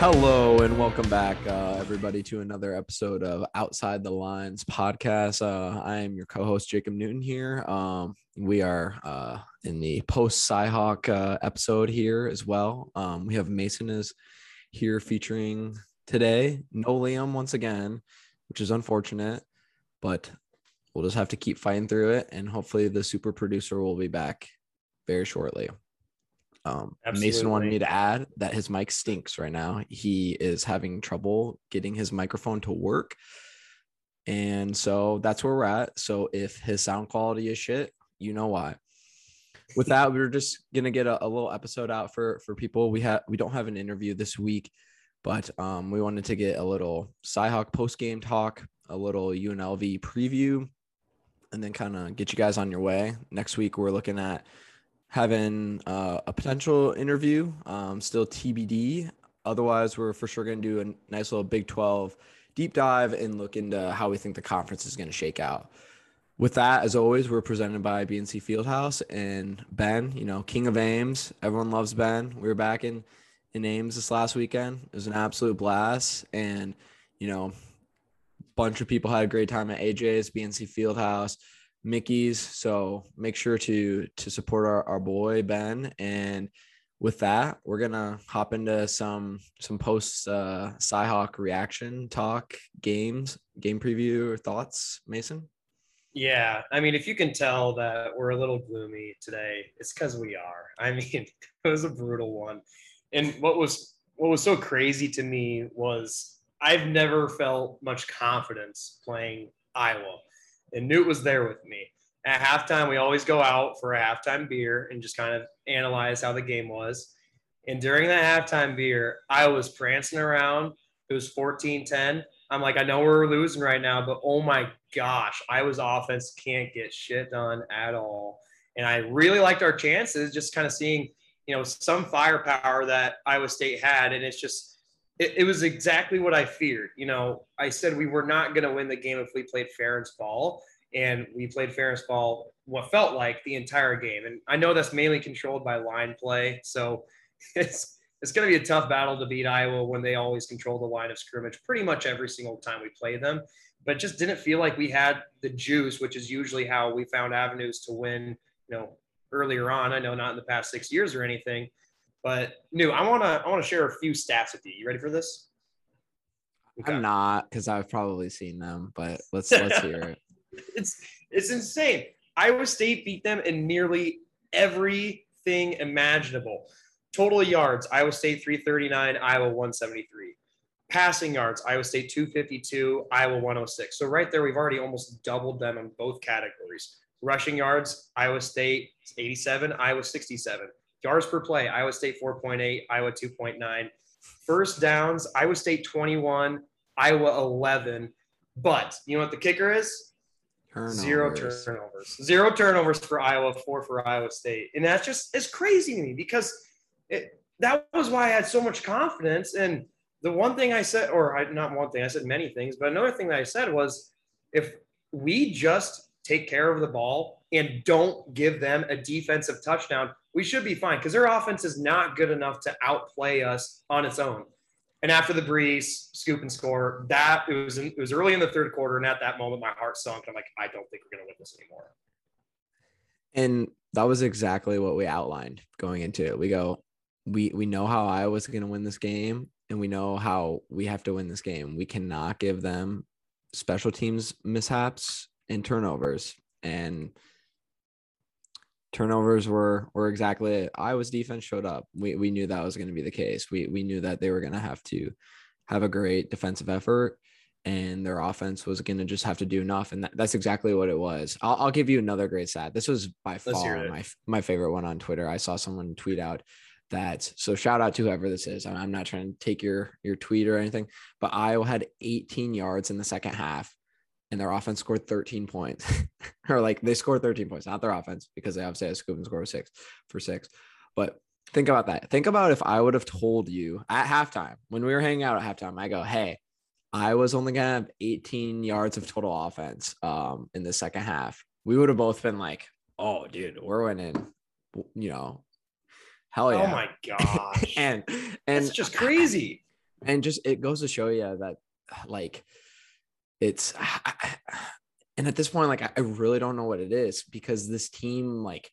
Hello and welcome back, uh, everybody, to another episode of Outside the Lines podcast. Uh, I am your co-host Jacob Newton here. Um, we are uh, in the post Cyhawk uh, episode here as well. Um, we have Mason is here featuring today. No Liam once again, which is unfortunate, but we'll just have to keep fighting through it, and hopefully the super producer will be back very shortly. Um, Mason wanted me to add that his mic stinks right now. He is having trouble getting his microphone to work. And so that's where we're at. So if his sound quality is shit, you know why. With that, we are just gonna get a, a little episode out for for people. We have we don't have an interview this week, but um we wanted to get a little Cyhawk post game talk, a little UNLV preview, and then kind of get you guys on your way. Next week we're looking at having uh, a potential interview, um, still TBD. Otherwise, we're for sure going to do a nice little Big 12 deep dive and look into how we think the conference is going to shake out. With that, as always, we're presented by BNC Fieldhouse and Ben, you know, King of Ames. Everyone loves Ben. We were back in, in Ames this last weekend. It was an absolute blast. And, you know, bunch of people had a great time at AJ's, BNC Fieldhouse. Mickey's. So make sure to to support our, our boy Ben. And with that, we're gonna hop into some some post uh Cyhawk reaction talk games, game preview or thoughts, Mason. Yeah, I mean, if you can tell that we're a little gloomy today, it's because we are. I mean, it was a brutal one, and what was what was so crazy to me was I've never felt much confidence playing Iowa, and Newt was there with me. At halftime, we always go out for a halftime beer and just kind of analyze how the game was. And during that halftime beer, I was prancing around. It was 14 10. I'm like, I know we're losing right now, but oh my gosh, Iowa's offense can't get shit done at all. And I really liked our chances, just kind of seeing, you know, some firepower that Iowa State had. And it's just, it, it was exactly what I feared. You know, I said we were not going to win the game if we played Ferentz ball. And we played Ferentz ball what felt like the entire game. And I know that's mainly controlled by line play. So it's, it's going to be a tough battle to beat Iowa when they always control the line of scrimmage pretty much every single time we play them. But just didn't feel like we had the juice, which is usually how we found avenues to win, you know, earlier on. I know not in the past six years or anything, but Newt. I want to I want to share a few stats with you. You ready for this? I'm not because I've probably seen them, but let's let's hear it. It's it's insane. Iowa State beat them in nearly everything imaginable. Total yards, Iowa State 339, Iowa 173. Passing yards, Iowa State 252, Iowa 106. So right there, we've already almost doubled them in both categories. Rushing yards, Iowa State 87, Iowa 67. Yards per play, Iowa State 4.8, Iowa 2.9. First downs, Iowa State 21, Iowa 11. But you know what the kicker is? Turnovers. Zero Turnovers. Zero turnovers for Iowa, four for Iowa State. And that's just it's crazy to me because it, that was why I had so much confidence. And the one thing I said, or I, not one thing, I said many things, but another thing that I said was if we just take care of the ball and don't give them a defensive touchdown, we should be fine because their offense is not good enough to outplay us on its own. And after the Breece, scoop and score, that it was in, it was early in the third quarter, and at that moment, my heart sunk. I'm like, I don't think we're gonna win this anymore. And that was exactly what we outlined going into it. We go, we we know how Iowa's going to win this game, and we know how we have to win this game. We cannot give them special teams mishaps and turnovers. And turnovers were were exactly it. Iowa's defense showed up. We we knew that was going to be the case. We we knew that they were going to have to have a great defensive effort and their offense was going to just have to do enough and that, that's exactly what it was. I'll, I'll give you another great stat. This was by far my my favorite one on Twitter. I saw someone tweet out that so shout out to whoever this is. I'm- I'm not trying to take your your tweet or anything, but Iowa had 18 yards in the second half and their offense scored 13 points. or like they scored 13 points, not their offense, because they obviously had a scoop and score six for six. But think about that. Think about if I would have told you at halftime when we were hanging out at halftime, I go, hey, I was only gonna have 18 yards of total offense um in the second half. We would have both been like, oh dude, we're winning, you know, hell yeah. Oh my gosh. and and It's just crazy. And just it goes to show you that like it's and at this point, like I really don't know what it is because this team, like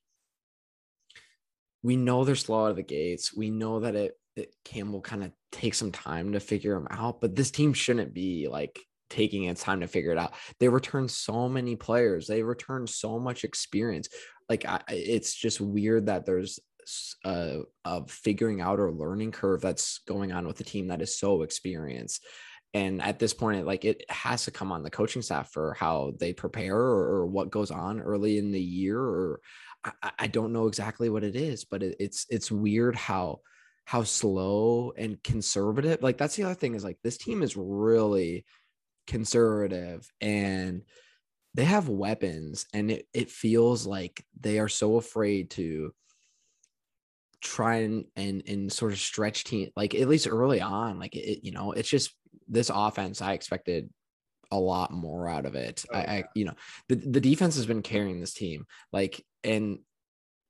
we know they're slow out of the gates. We know that it, it Campbell kind of takes some time to figure them out, but this team shouldn't be like taking its time to figure it out. They return so many players. They return so much experience. Like I, it's just weird that there's a, a figuring out or learning curve that's going on with a team that is so experienced. And at this point, like it has to come on the coaching staff for how they prepare or, or what goes on early in the year. Or I, I don't know exactly what it is, but it, it's it's weird how how slow and conservative. Like that's the other thing is like this team is really conservative and they have weapons and it, it feels like they are so afraid to try and, and and sort of stretch team like at least early on like it you know it's just this offense i expected a lot more out of it. Oh, I, I you know the, the defense has been carrying this team like and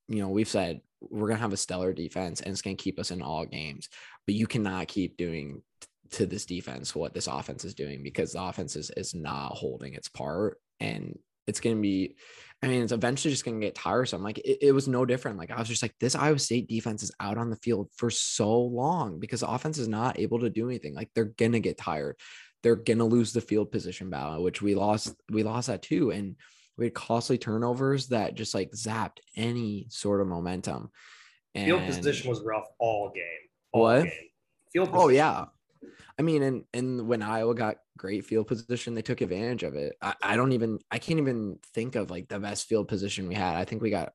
you know we've said we're gonna have a stellar defense and it's gonna keep us in all games but you cannot keep doing to this defense what this offense is doing because the offense is, is not holding its part and it's going to be i mean it's eventually just going to get tiresome like it, it, was no different like i was just like this iowa state defense is out on the field for so long because the offense is not able to do anything like they're going to get tired they're going to lose the field position battle which we lost we lost that too and we had costly turnovers that just like zapped any sort of momentum and field position was rough all game all what game. field position. oh yeah I mean, and and when Iowa got great field position, they took advantage of it. I, I don't even I can't even think of like the best field position we had. I think we got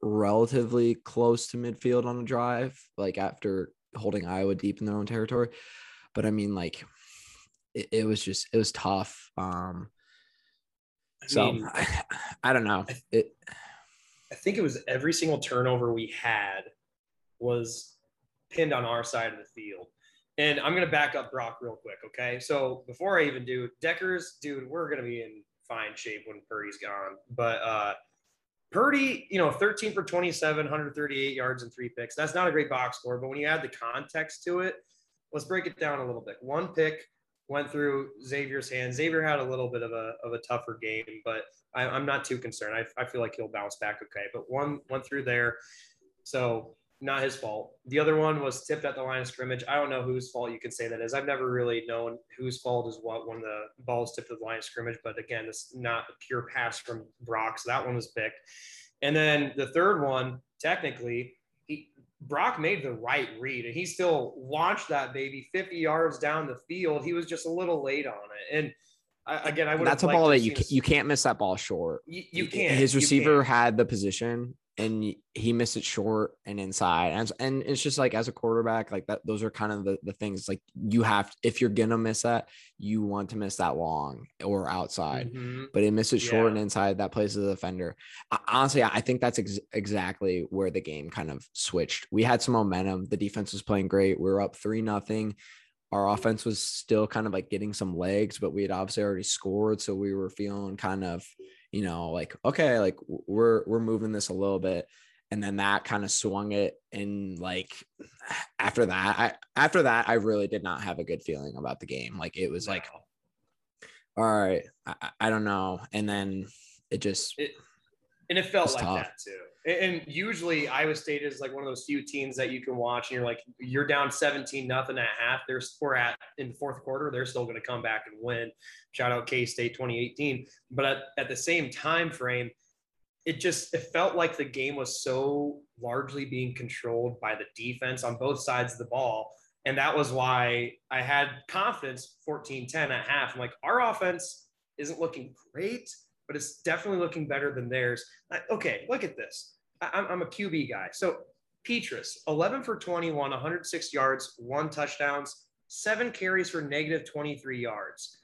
relatively close to midfield on a drive, like after holding Iowa deep in their own territory. But I mean, like it, it was just it was tough. Um I so mean, I, I, don't know. It I think it was every single turnover we had was pinned on our side of the field. And I'm to back up Brock real quick. Okay. So before I even do Dekkers, dude, we're to be in fine shape when Purdy's gone. But uh, Purdy, you know, 13 for 27, 138 yards and three picks. That's not a great box score. But when you add the context to it, let's break it down a little bit. One pick went through Xavier's hands. Xavier had a little bit of a, of a tougher game, but I, am not too concerned. I, I feel like he'll bounce back okay. But one went through there. So not his fault. The other one was tipped at the line of scrimmage. I don't know whose fault you can say that is. I've never really known whose fault is what when the ball is tipped at the line of scrimmage. But again, it's not a pure pass from Brock. So that one was picked. And then the third one, technically, he, Brock made the right read and he still launched that baby 50 yards down the field. He was just a little late on it. And I, again, I would. That's a ball that you can, you can't miss that ball short. You, you can't. His receiver can't. had the position and he missed it short and inside and, and it's just like as a quarterback like that those are kind of the, the things like you have if you're gonna miss that you want to miss that long or outside. Mm-hmm. but it missed it short and inside that places the defender. Honestly i think that's ex- exactly where the game kind of switched. We had some momentum. The defense was playing great. We were up three nothing. Our offense was still kind of like getting some legs but we had obviously already scored so we were feeling kind of you know, like, okay, like we're we're moving this a little bit. And then that kind of swung it. And like after that, I after that, I really did not have a good feeling about the game. Like it was like, all right, I, I don't know. And then it just it, and it felt like tough. that too. And usually Iowa State is like one of those few teams that you can watch and you're like, you're down 17 nothing at half. They're we're at in the fourth quarter. They're still going to come back and win. Shout out K State 2018. But at, at the same time frame, it just it felt like the game was so largely being controlled by the defense on both sides of the ball. And that was why I had confidence 14 10 at half. I'm like, our offense isn't looking great, but it's definitely looking better than theirs. okay, look at this. I, am I'm a QB guy. So Petras, 11 for 21, 106 yards, one touchdowns, seven carries for negative 23 yards.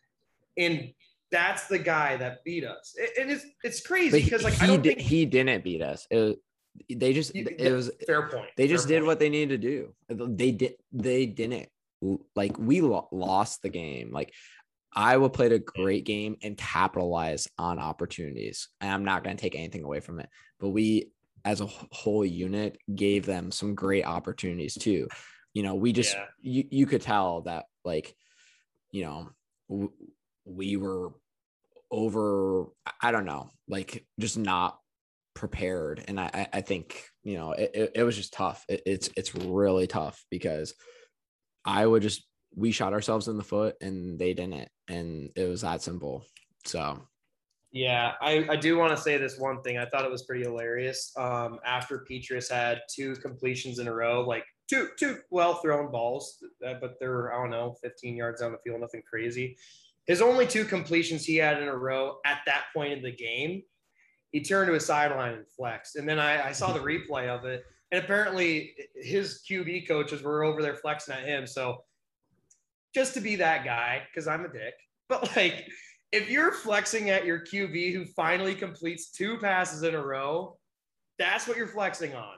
And that's the guy that beat us. And it's it's crazy because like he, I don't did, think he didn't beat us. It, they just it was fair point. They just fair did point. what they needed to do. They did they didn't like we lost the game. Like Iowa played a great game and capitalized on opportunities. And I'm not going to take anything away from it, but we as a whole unit gave them some great opportunities too. You know, we just yeah. you, you could tell that like, you know, w- we were over, I don't know, like just not prepared. And I, I think, you know, it, it, it was just tough. It, it's, it's really tough because I would just, we shot ourselves in the foot and they didn't. And it was that simple. So yeah, I, I do want to say this one thing. I thought it was pretty hilarious. Um, after Petras had two completions in a row, like two two well thrown balls, uh, but they're I don't know, 15 yards down the field, nothing crazy. His only two completions he had in a row at that point in the game, he turned to his sideline and flexed. And then I, I saw the replay of it, and apparently his QB coaches were over there flexing at him. So just to be that guy, because I'm a dick, but like if you're flexing at your QB who finally completes two passes in a row, that's what you're flexing on.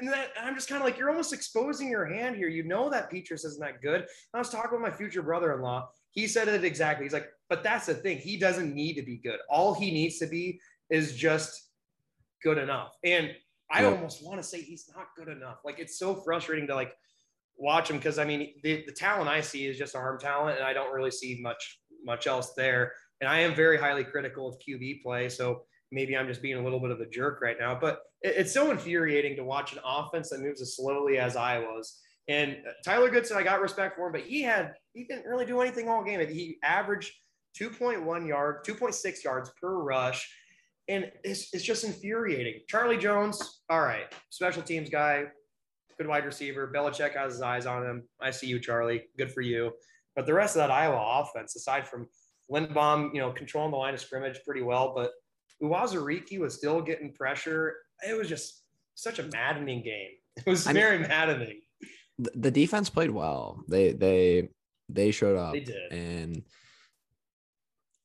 And, that, I'm just kind of like, you're almost exposing your hand here. You know that Petras isn't that good. I was talking with my future brother in law. He said it exactly. He's like, but that's the thing. He doesn't need to be good. All he needs to be is just good enough. And I yeah. almost want to say he's not good enough. Like, it's so frustrating to like watch him because I mean, the, the talent I see is just arm talent, and I don't really see much much else there. And I am very highly critical of QB play. So maybe I'm just being a little bit of a jerk right now, but it's so infuriating to watch an offense that moves as slowly as I was. And uh, Tyler Goodson, I got respect for him, but he had he didn't really do anything all game. He averaged 2.1 yard, 2.6 yards per rush. And it's, it's just infuriating. Charlie Jones, all right, special teams guy, good wide receiver. Belichick has his eyes on him. I see you, Charlie. Good for you. But the rest of that Iowa offense, aside from Linderbaum, you know, controlling the line of scrimmage pretty well, but Uwazurike was still getting pressure. It was just such a maddening game. It was I very mean, maddening. The defense played well. They they they showed up. They did. And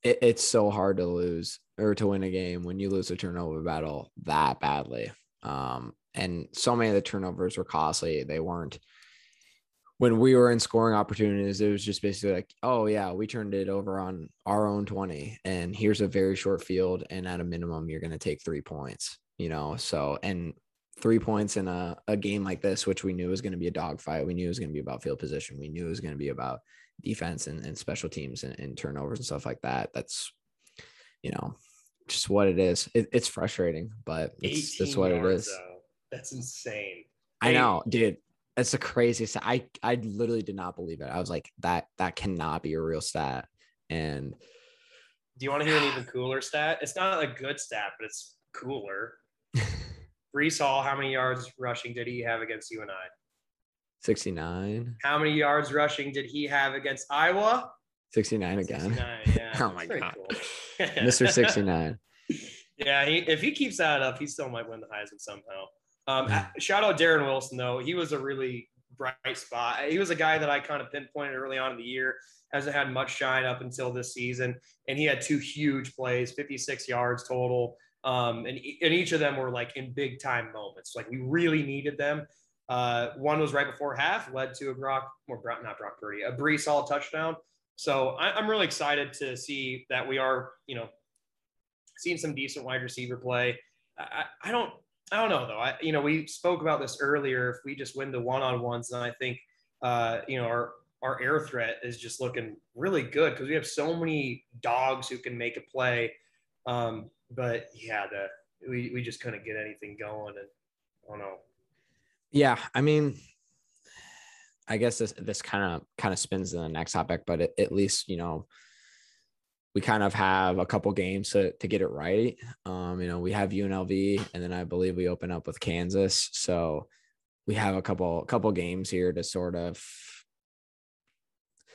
it, it's so hard to lose or to win a game when you lose a turnover battle that badly. Um, and so many of the turnovers were costly. They weren't when we were in scoring opportunities, it was just basically like, oh yeah, we turned it over on our own 20 and here's a very short field. And at a minimum, you're going to take three points, you know? So, and three points in a, a game like this, which we knew was going to be a dogfight. We knew it was going to be about field position. We knew it was going to be about defense and, and special teams and, and, turnovers and stuff like that. That's, you know, just what it is. It, it's frustrating, but it's, that's what it is. Though. That's insane. I know, dude. That's the craziest. I I literally did not believe it. I was like, that that cannot be a real stat. And do you want to hear an even cooler stat? It's not a good stat, but it's cooler. Breece Hall, how many yards rushing did he have against you and I? 69. How many yards rushing did he have against Iowa? 69 again. 69, yeah. oh my god. Cool. Mr. 69. Yeah, he, if he keeps that up, he still might win the Heisman somehow. Um, shout out Darren Wilson though. He was a really bright spot. He was a guy that I kind of pinpointed early on in the year. Hasn't had much shine up until this season, and he had two huge plays, 56 yards total. Um, and, and each of them were like in big time moments. Like we really needed them. Uh, one was right before half, led to a Brock, or not Brock Purdy, a Breece Hall touchdown. So I, am really excited to see that we are, you know, seeing some decent wide receiver play. I, I don't I don't know though. I you know we spoke about this earlier. If we just win the one on ones, then I think uh, you know our our air threat is just looking really good because we have so many dogs who can make a play. Um, but yeah, the we we just couldn't get anything going, and I don't know. Yeah, I mean, I guess this this kind of kind of spins in the next topic, but it, at least you know we kind of have a couple games to, to get it right. Um, you know, we have UNLV and then I believe we open up with Kansas. So we have a couple couple games here to sort of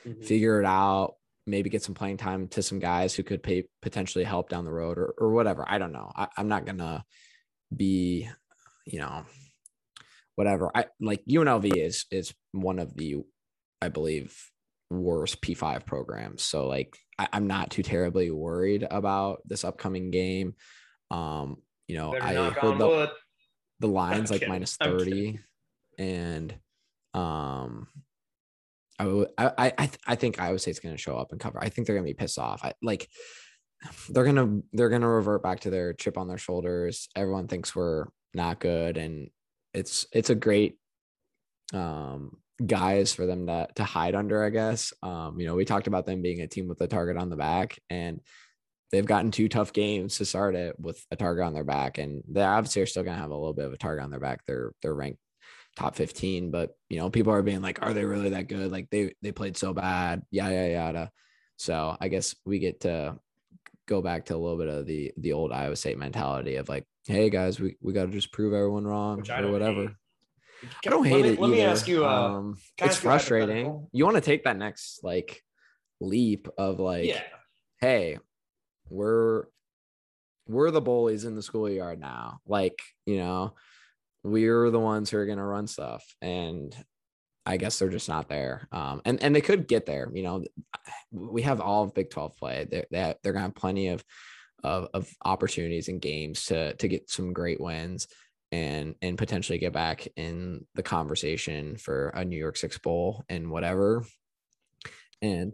mm-hmm. figure it out, maybe get some playing time to some guys who could pay potentially help down the road or, or whatever. I don't know. I, I'm not gonna be, you know, whatever. I like UNLV is is one of the I believe worst P5 programs. So like I, am not too terribly worried about this upcoming game. Um, you know, Better I heard the, the lines like minus 30 and um I would I I I think Iowa State's gonna show up and cover. I think they're gonna be pissed off. I like they're gonna they're gonna revert back to their chip on their shoulders. Everyone thinks we're not good, and it's it's a great um guys for them to to hide under, I guess. Um, you know, we talked about them being a team with a target on the back, and they've gotten two tough games to start it with a target on their back, and they obviously are still gonna have a little bit of a target on their back. They're they're ranked top 15, but you know, people are being like, are they really that good? Like they they played so bad, yada yada yada. So I guess we get to go back to a little bit of the the old Iowa State mentality of like, hey guys, we, we got to just prove everyone wrong or whatever. Hate. I don't hate let me, it. Let either. me ask you. Uh, um, it's frustrating. You want to take that next like leap of like, yeah. hey, we're we're the bullies in the schoolyard now. Like, you know, we're the ones who are gonna run stuff. And I guess they're just not there. Um, and and they could get there. You know, we have all of Big Twelve play. They're they're, they're gonna have plenty of, of of opportunities and games to to get some great wins and and potentially get back in the conversation for a New York Six Bowl and whatever. And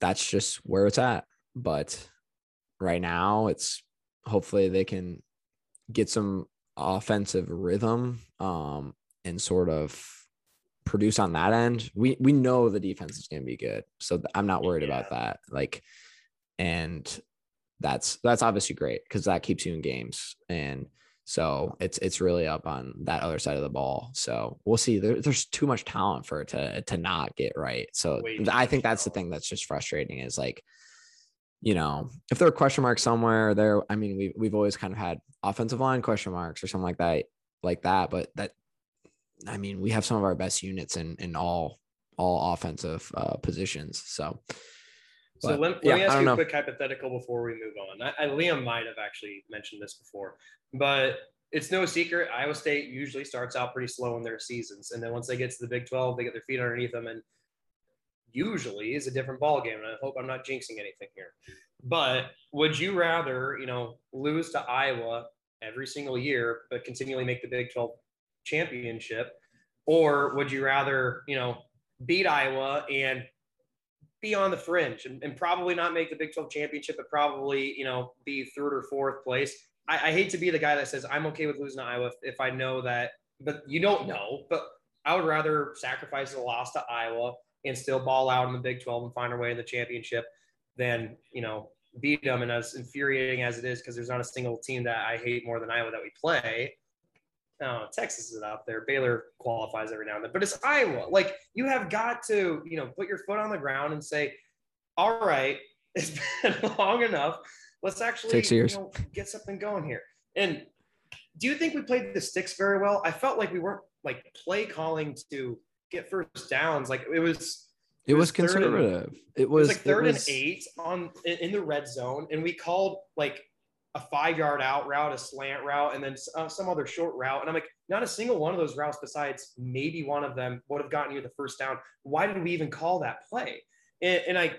that's just where it's at. But right now, it's hopefully they can get some offensive rhythm um, and sort of produce on that end. We we know the defense is going to be good, so I'm not worried yeah. about that. Like, and that's that's obviously great because that keeps you in games and so it's it's really up on that other side of the ball. So we'll see. There, there's too much talent for it to to not get right. So I think that's the thing that's just frustrating is like, you know, if there are question marks somewhere, there. I mean, we've we've always kind of had offensive line question marks or something like that, like that. But that, I mean, we have some of our best units in in all all offensive uh, positions. So. So let, let yeah, me ask you a quick hypothetical before we move on. I, I, Liam might have actually mentioned this before, but it's no secret Iowa State usually starts out pretty slow in their seasons, and then once they get to the Big 12, they get their feet underneath them, and usually is a different ball game. And I hope I'm not jinxing anything here. But would you rather, you know, lose to Iowa every single year, but continually make the Big 12 championship, or would you rather, you know, beat Iowa and be on the fringe and, and, probably not make the Big 12 championship, but probably, you know, be third or fourth place. I, I hate to be the guy that says I'm okay with losing to Iowa if, if I know that, but you don't know. But I would rather sacrifice a loss to Iowa and still ball out in the Big 12 and find our way in the championship than, you know, beat them. And as infuriating as it is, because there's not a single team that I hate more than Iowa that we play, uh, Texas is out there. Baylor qualifies every now and then, but it's Iowa. Like you have got to, you know, put your foot on the ground and say, "All right, it's been long enough. Let's actually you know, get something going here." And do you think we played the sticks very well? I felt like we weren't like play calling to get first downs. Like it was. It, it was, was conservative. And, it, was, it was like third was... and eight on in, in the red zone, and we called like a five yard out route, a slant route, and then uh, some other short route. And I'm like, not a single one of those routes, besides maybe one of them, would have gotten you the first down. Why did we even call that play? And, and I,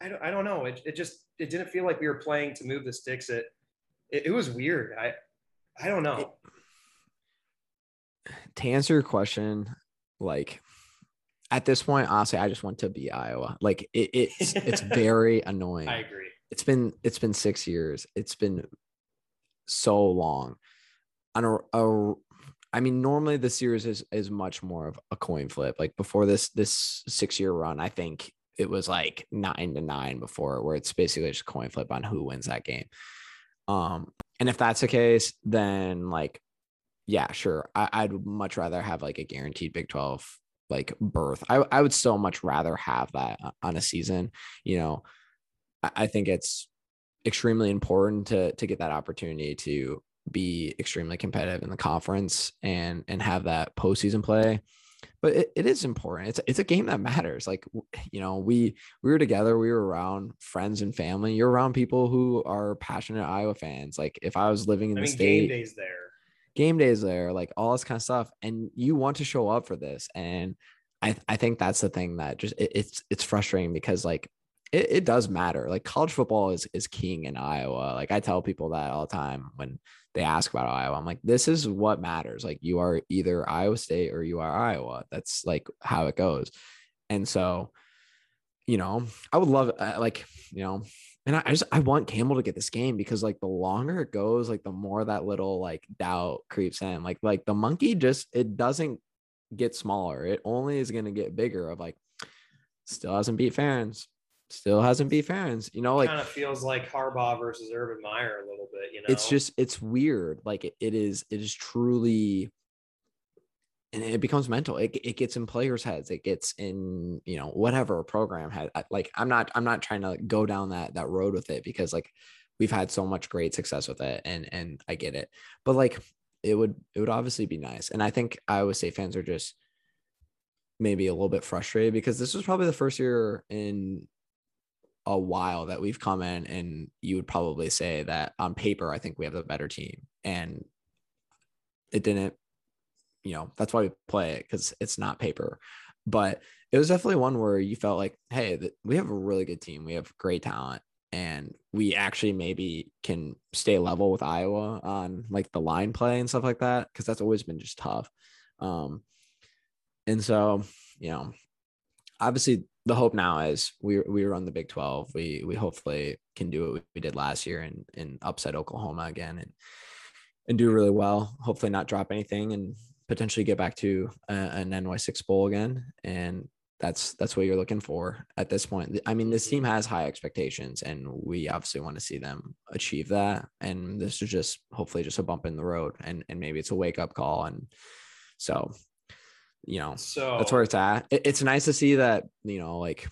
I don't, I don't know. It, it just, it didn't feel like we were playing to move the sticks. It, it, it was weird. I, I don't know. To answer your question, like at this point, honestly, I just want to be Iowa. Like it, it's, it's very annoying. I agree it's been it's been six years. It's been so long. On a, a I mean, normally the series is is much more of a coin flip. Like before this this six year run, I think it was like nine to nine before, where it's basically just a coin flip on who wins that game. Um, and if that's the case, then like, yeah, sure, I, I'd much rather have like a guaranteed Big Twelve like berth. I I would still much rather have that on a season. You know, I think it's extremely important to to get that opportunity to be extremely competitive in the conference and and have that postseason play. But it, it is important. It's it's a game that matters. Like you know, we we were together, we were around friends and family. You're around people who are passionate Iowa fans. Like if I was living in I the mean, state, game days there, game days there, like all this kind of stuff, and you want to show up for this. And I I think that's the thing that just it, it's it's frustrating because like it, it does matter. Like college football is is king in Iowa. Like I tell people that all the time when they ask about Iowa. I'm like, this is what matters. Like you are either Iowa State or you are Iowa. That's like how it goes. And so, you know, I would love uh, like, you know, and I, I just I want Campbell to get this game because like the longer it goes, like the more that little like doubt creeps in. Like like the monkey just it doesn't get smaller. It only is going to get bigger. Of like, still hasn't beat Ferentz, still hasn't beat fans. You know, like kind of feels like Harbaugh versus Urban Meyer a little bit. You know, it's just it's weird. Like it, it is it is truly and it becomes mental. It, it gets in players' heads. It gets in, you know, whatever program had. Like I'm not I'm not trying to go down that that road with it because like we've had so much great success with it and and I get it. But like it would it would obviously be nice. And I think Iowa State fans are just maybe a little bit frustrated because this was probably the first year in a while that we've come in and you would probably say that on paper I think we have a better team. And it didn't you know that's why we play it because it's not paper. But it was definitely one where you felt like hey we have a really good team. We have great talent. And we actually maybe can stay level with Iowa on like the line play and stuff like that because that's always been just tough. Um and so you know obviously the hope now is we we run the Big 12 we we hopefully can do what we did last year and and upset Oklahoma again and and do really well hopefully not drop anything and potentially get back to a, an NY6 bowl again. And that's that's what you're looking for at this point. I mean, this team has high expectations, and we obviously want to see them achieve that. And this is just hopefully just a bump in the road, and and maybe it's a wake up call. And so, you know, so that's where it's at. It, it's nice to see that you know, like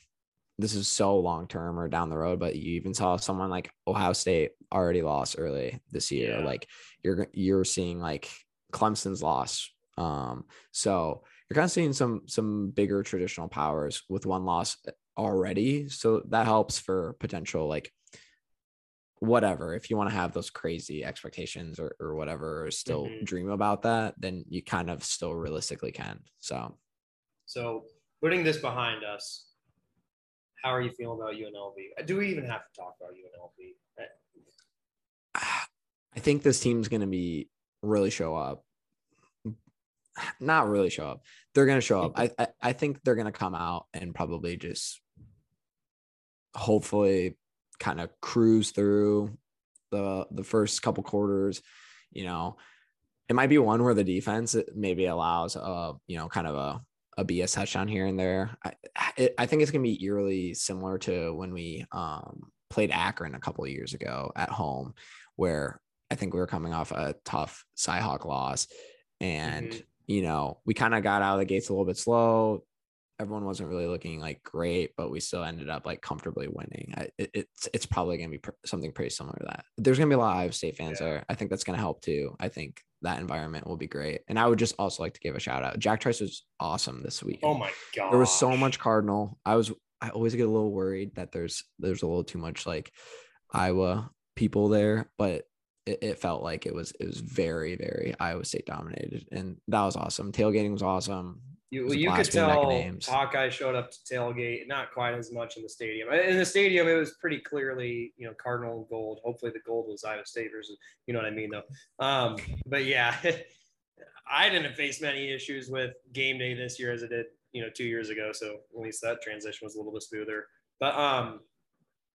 this is so long term or down the road, but you even saw someone like Ohio State already lost early this year. Yeah. Like you're you're seeing like Clemson's loss um, so you're kind of seeing some some bigger traditional powers with one loss already. So that helps for potential like whatever. If you want to have those crazy expectations or, or whatever, or still Mhm. dream about that, then you kind of still realistically can. So So putting this behind us, how are you feeling about UNLV? Do we even have to talk about UNLV? I think this team's going to be really show up. Not really show up. They're going to show up. I, I I think they're going to come out and probably just hopefully kind of cruise through the the first couple quarters. You know, it might be one where the defense maybe allows a you know kind of a a BS touchdown here and there. I it, I think it's going to be eerily similar to when we um played Akron a couple of years ago at home, where I think we were coming off a tough Cyhawk loss, and Mhm. you know we kind of got out of the gates a little bit slow. Everyone wasn't really looking like great, but we still ended up like comfortably winning. I, it, it's it's probably going to be pr- something pretty similar to that. There's going to be a lot of Iowa State fans Yeah. there. I think that's going to help too. I think that environment will be great. And I would just also like to give a shout out. Jack Trice was awesome this week. Oh my god. There was so much Cardinal. I was I always get a little worried that there's there's a little too much like Iowa people there, but it, it felt like it was it was very very Iowa State dominated, and that was awesome. Tailgating was awesome. You, you could blast being back in tell. Hawkeye showed up to tailgate, not quite as much in the stadium. In the stadium, it was pretty clearly, you know, Cardinal gold. Hopefully, the gold was Iowa State versus, you know what I mean, though. Um, but yeah, I didn't face many issues with game day this year as I did, you know, two years ago. So at least that transition was a little bit smoother. But um,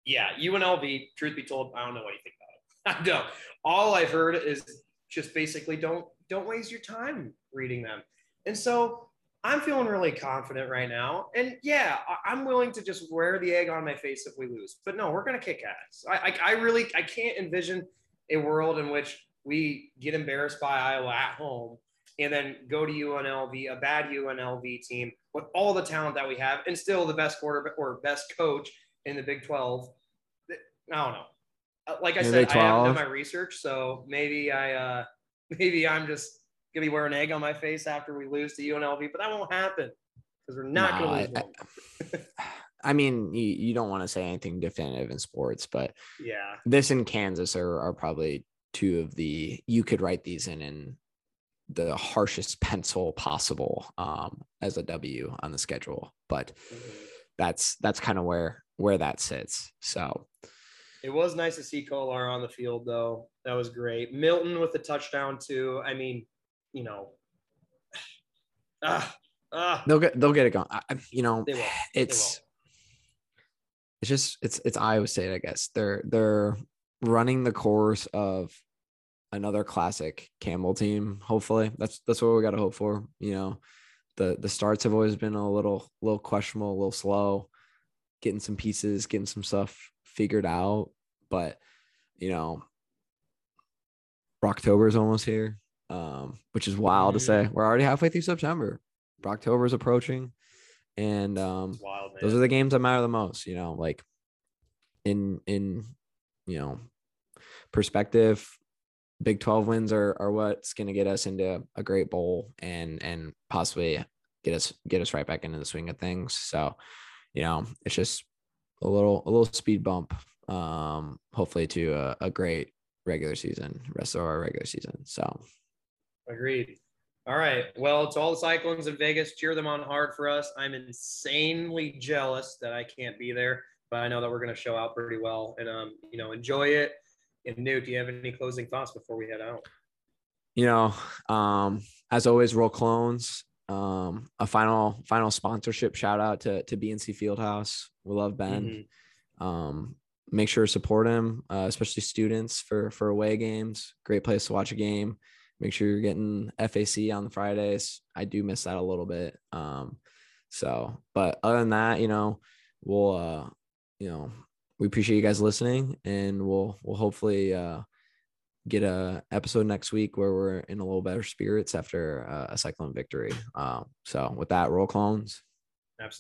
yeah, UNLV. Truth be told, I don't know what you think about it. I don't. All I've heard is just basically don't don't waste your time reading them. And so I'm feeling really confident right now. And yeah, I- I'm willing to just wear the egg on my face if we lose. But no, we're gonna kick ass. I, I, I really I can't envision a world in which we get embarrassed by Iowa at home and then go to UNLV, a bad UNLV team with all the talent that we have, and still the best quarterback or best coach in the Big 12. I don't know. Uh, Like I said, I haven't done my research, so maybe I uh maybe I'm just gonna be wearing an egg on my face after we lose to UNLV, but that won't happen because we're not No, gonna I, lose. I, one. I mean, you, you don't want to say anything definitive in sports, but yeah, this and Kansas are, are probably two of the you could write these in in the harshest pencil possible um, as a W on the schedule, but that's that's kind of where where that sits. So it was nice to see Kolar on the field though. That was great. Milton with the touchdown too. I mean, you know, ah, ah, they'll get they'll get it going. I, you know, it's it's just it's it's Iowa State, I guess. They're they're running the course of another classic Campbell team. Hopefully, that's that's what we got to hope for. You know, the the starts have always been a little little questionable, a little slow, getting some pieces, getting some stuff figured out. But you know, October is almost here, um, which is wild to say. We're already halfway through September. October is approaching, and um, wild, those are the games that matter the most. You know, like in in you know perspective, Big Twelve wins are are what's going to get us into a great bowl and and possibly get us get us right back into the swing of things. So, you know, it's just a little a little speed bump. Um, hopefully to a, a great regular season, rest of our regular season. So Agreed. All right. Well, to all the Cyclones in Vegas, cheer them on hard for us. I'm insanely jealous that I can't be there, but I know that we're going to show out pretty well and um, you know, enjoy it. And Newt, do you have any closing thoughts before we head out? you know, um, as always, roll clones. Um, a final final sponsorship shout out to to BNC Fieldhouse. We love Ben. Mhm. Um, make sure to support him, uh, especially students for for away games. Great place to watch a game. Make sure you're getting FAC on the Fridays. I do miss that a little bit. Um, so, but other than that, you know, we'll uh, you know, we appreciate you guys listening, and we'll we'll hopefully uh get a episode next week where we're in a little better spirits after uh, a cyclone victory. Um, so with that, roll clones. Absolutely.